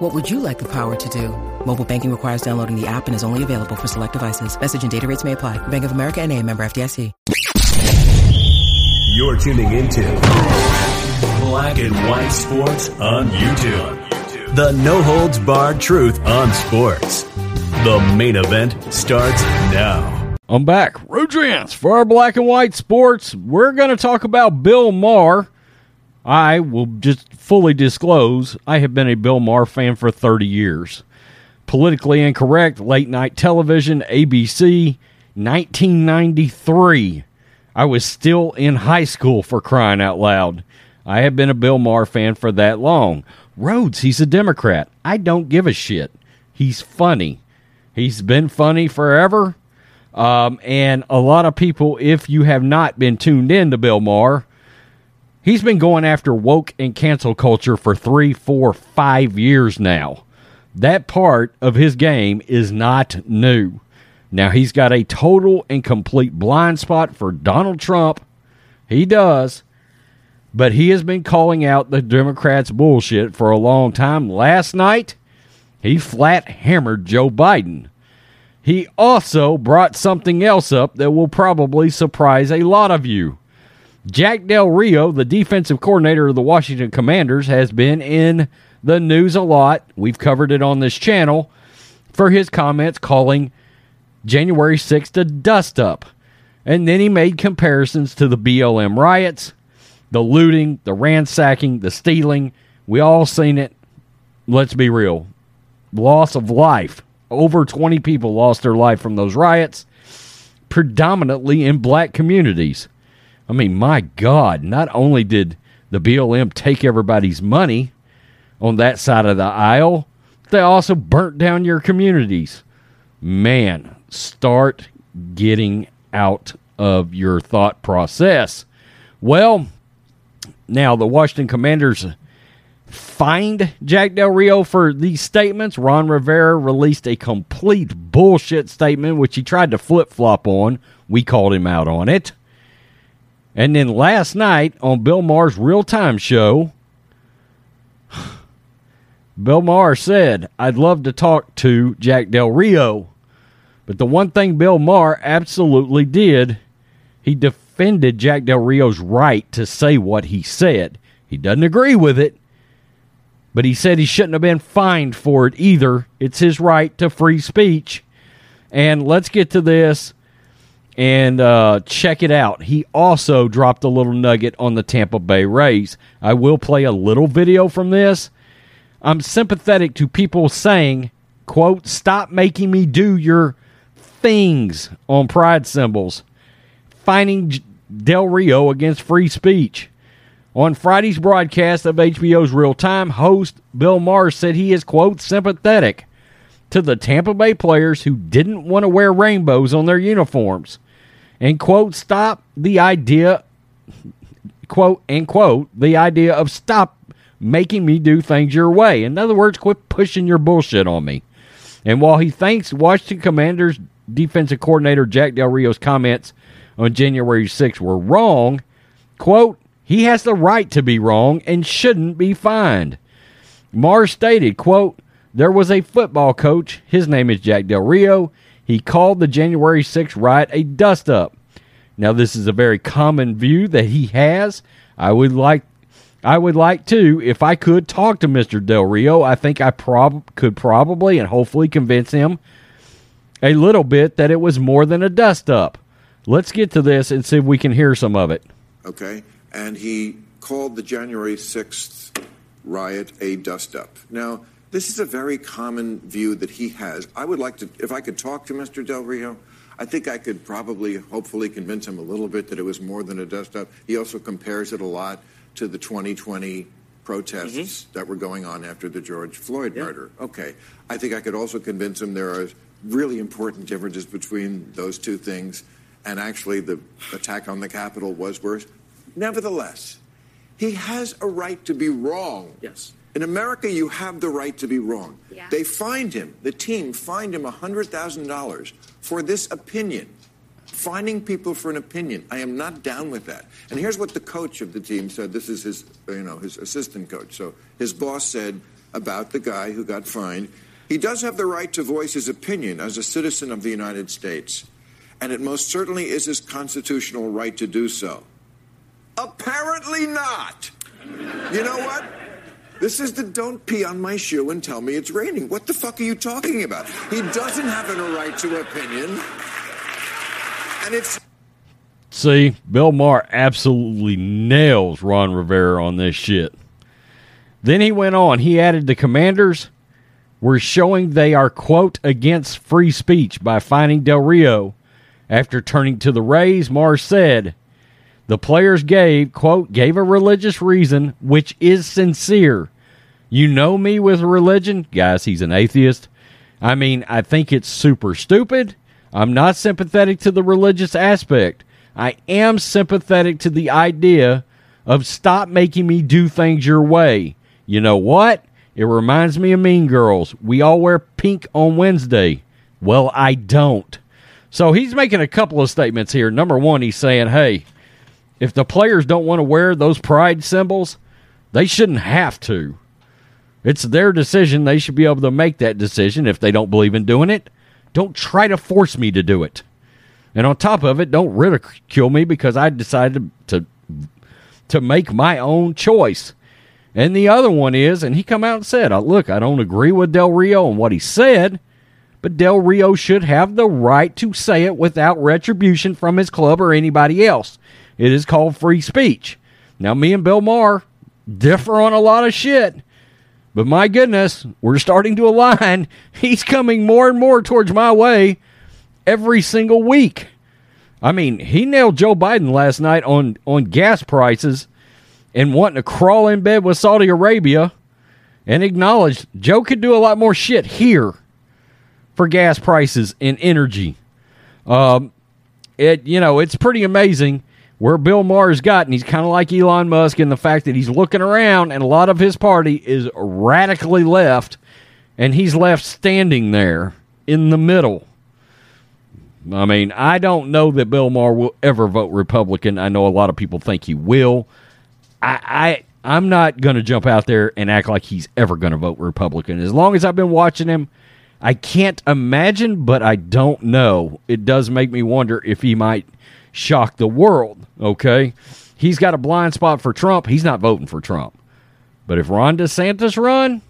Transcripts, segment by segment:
What would you like the power to do? Mobile banking requires downloading the app and is only available for select devices. Message and data rates may apply. Bank of America and a member FDIC. You're tuning into Black and White Sports on YouTube. The no holds barred truth on sports. The main event starts now. I'm back. Rudrance for our black and white sports. We're going to talk about Bill Maher. I will just fully disclose I have been a Bill Maher fan for 30 years. Politically incorrect, late night television, ABC, 1993. I was still in high school for crying out loud. I have been a Bill Maher fan for that long. Rhodes, he's a Democrat. I don't give a shit. He's funny. He's been funny forever. Um, and a lot of people, if you have not been tuned in to Bill Maher, he's been going after woke and cancel culture for three, four, five years now. That part of his game is not new. Now, he's got a total and complete blind spot for Donald Trump. He does. But he has been calling out the Democrats' bullshit for a long time. Last night, he flat hammered Joe Biden. He also brought something else up that will probably surprise a lot of you. Jack Del Rio, the defensive coordinator of the Washington Commanders, has been in the news a lot. We've covered it on this channel for his comments calling January 6th a dust up. And then he made comparisons to the BLM riots, the looting, the ransacking, the stealing. We all seen it. Let's be real. Loss of life. Over 20 people lost their life from those riots, predominantly in black communities. I mean, my God, not only did the BLM take everybody's money on that side of the aisle, they also burnt down your communities. Man, start getting out of your thought process. Well, now the Washington Commanders fined Jack Del Rio for these statements. Ron Rivera released a complete bullshit statement, which he tried to flip flop on. We called him out on it. And then last night on Bill Maher's real time show, Bill Maher said, I'd love to talk to Jack Del Rio. But the one thing Bill Maher absolutely did, he defended Jack Del Rio's right to say what he said. He doesn't agree with it, but he said he shouldn't have been fined for it either. It's his right to free speech. And let's get to this and uh, check it out. He also dropped a little nugget on the Tampa Bay Rays. I will play a little video from this. I'm sympathetic to people saying, quote, stop making me do your things on pride symbols. Finding Del Rio against free speech. On Friday's broadcast of HBO's Real Time, host Bill Maher said he is, quote, sympathetic to the Tampa Bay players who didn't want to wear rainbows on their uniforms. And, quote, stop the idea, quote, and quote, the idea of stop making me do things your way. In other words, quit pushing your bullshit on me. And while he thanks Washington Commanders defensive coordinator Jack Del Rio's comments on January 6th were wrong, quote, he has the right to be wrong and shouldn't be fined. Maher stated, quote, there was a football coach, his name is Jack Del Rio. He called the January 6th riot a dust up. Now this is a very common view that he has. I would like I would like to, if I could talk to Mr. Del Rio, I think I prob- could probably and hopefully convince him a little bit that it was more than a dust up. Let's get to this and see if we can hear some of it. Okay and he called the January 6th riot a dust up. Now, this is a very common view that he has. I would like to, if I could talk to Mr. Del Rio, I think I could probably, hopefully, convince him a little bit that it was more than a dust up. He also compares it a lot to the 2020 protests mm-hmm. that were going on after the George Floyd yeah. murder. Okay. I think I could also convince him there are really important differences between those two things and actually the attack on the Capitol was worse. Nevertheless, he has a right to be wrong. Yes. In America, you have the right to be wrong. Yeah. They fined him, the team fined him $100,000 for this opinion. Finding people for an opinion. I am not down with that. And here's what the coach of the team said. This is his, you know, his assistant coach. So his boss said about the guy who got fined, he does have the right to voice his opinion as a citizen of the United States. And it most certainly is his constitutional right to do so. Apparently not. You know what? This is the don't pee on my shoe and tell me it's raining. What the fuck are you talking about? He doesn't have a right to opinion. And it's See, Bill Maher absolutely nails Ron Rivera on this shit. Then he went on. He added the commanders were showing they are, quote, against free speech by finding Del Rio. After turning to the Rays, Maher said, the players gave, quote, gave a religious reason, which is sincere. You know me with religion? Guys, he's an atheist. I mean, I think it's super stupid. I'm not sympathetic to the religious aspect. I am sympathetic to the idea of stop making me do things your way. You know what? It reminds me of Mean Girls. We all wear pink on Wednesday. Well, I don't. So he's making a couple of statements here. Number one, he's saying, hey, if the players don't want to wear those pride symbols, they shouldn't have to. It's their decision. They should be able to make that decision if they don't believe in doing it. Don't try to force me to do it. And on top of it, don't ridicule me because I decided to to make my own choice. And the other one is, and he come out and said, uh, "Look, I don't agree with Del Rio and what he said, but Del Rio should have the right to say it without retribution from his club or anybody else. It is called free speech." Now, me and Bill Maher differ on a lot of shit, but my goodness, we're starting to align. He's coming more and more towards my way every single week. I mean, he nailed Joe Biden last night on, on gas prices and wanting to crawl in bed with Saudi Arabia and acknowledged Joe could do a lot more shit here for gas prices and energy. Um, it you know it's pretty amazing where Bill Maher's gotten. He's kind of like Elon Musk in the fact that he's looking around and a lot of his party is radically left, and he's left standing there in the middle. I mean, I don't know that Bill Maher will ever vote Republican. I know a lot of people think he will. I, I I'm not going to jump out there and act like he's ever going to vote Republican. As long as I've been watching him, I can't imagine, but I don't know. It does make me wonder if he might shock the world. Okay, he's got a blind spot for Trump. He's not voting for Trump. But if Ron DeSantis run,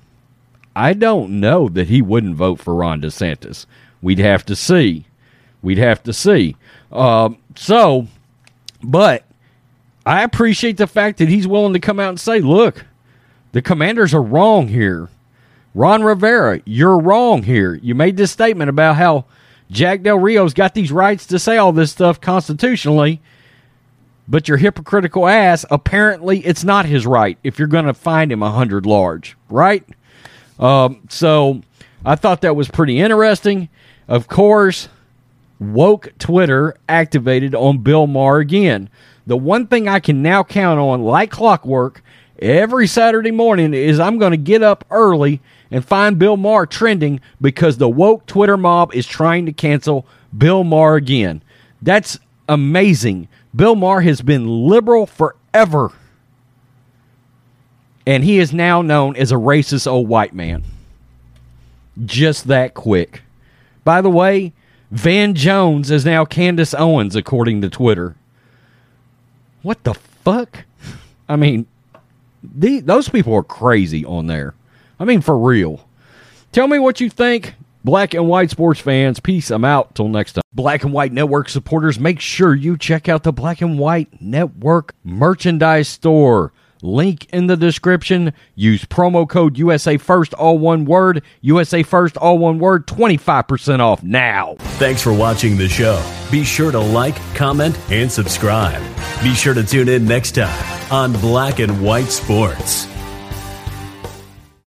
I don't know that he wouldn't vote for Ron DeSantis. We'd have to see. We'd have to see. Um, so, but I appreciate the fact that he's willing to come out and say, look, the commanders are wrong here. Ron Rivera, you're wrong here. You made this statement about how Jack Del Rio's got these rights to say all this stuff constitutionally, but your hypocritical ass, apparently it's not his right if you're going to find him a hundred large, right? Um, so I thought that was pretty interesting. Of course, woke Twitter activated on Bill Maher again. The one thing I can now count on, like clockwork, every Saturday morning is I'm going to get up early and find Bill Maher trending because the woke Twitter mob is trying to cancel Bill Maher again. That's amazing. Bill Maher has been liberal forever. And he is now known as a racist old white man. Just that quick. By the way, Van Jones is now Candace Owens, according to Twitter. What the fuck? I mean, the, those people are crazy on there. I mean, for real. Tell me what you think, black and white sports fans. Peace. I'm out. Till next time. Black and White Network supporters, make sure you check out the Black and White Network merchandise store. Link in the description. Use promo code USA First, all one word. USA First, all one word. 25% off now. Thanks for watching the show. Be sure to like, comment, and subscribe. Be sure to tune in next time on Black and White Sports.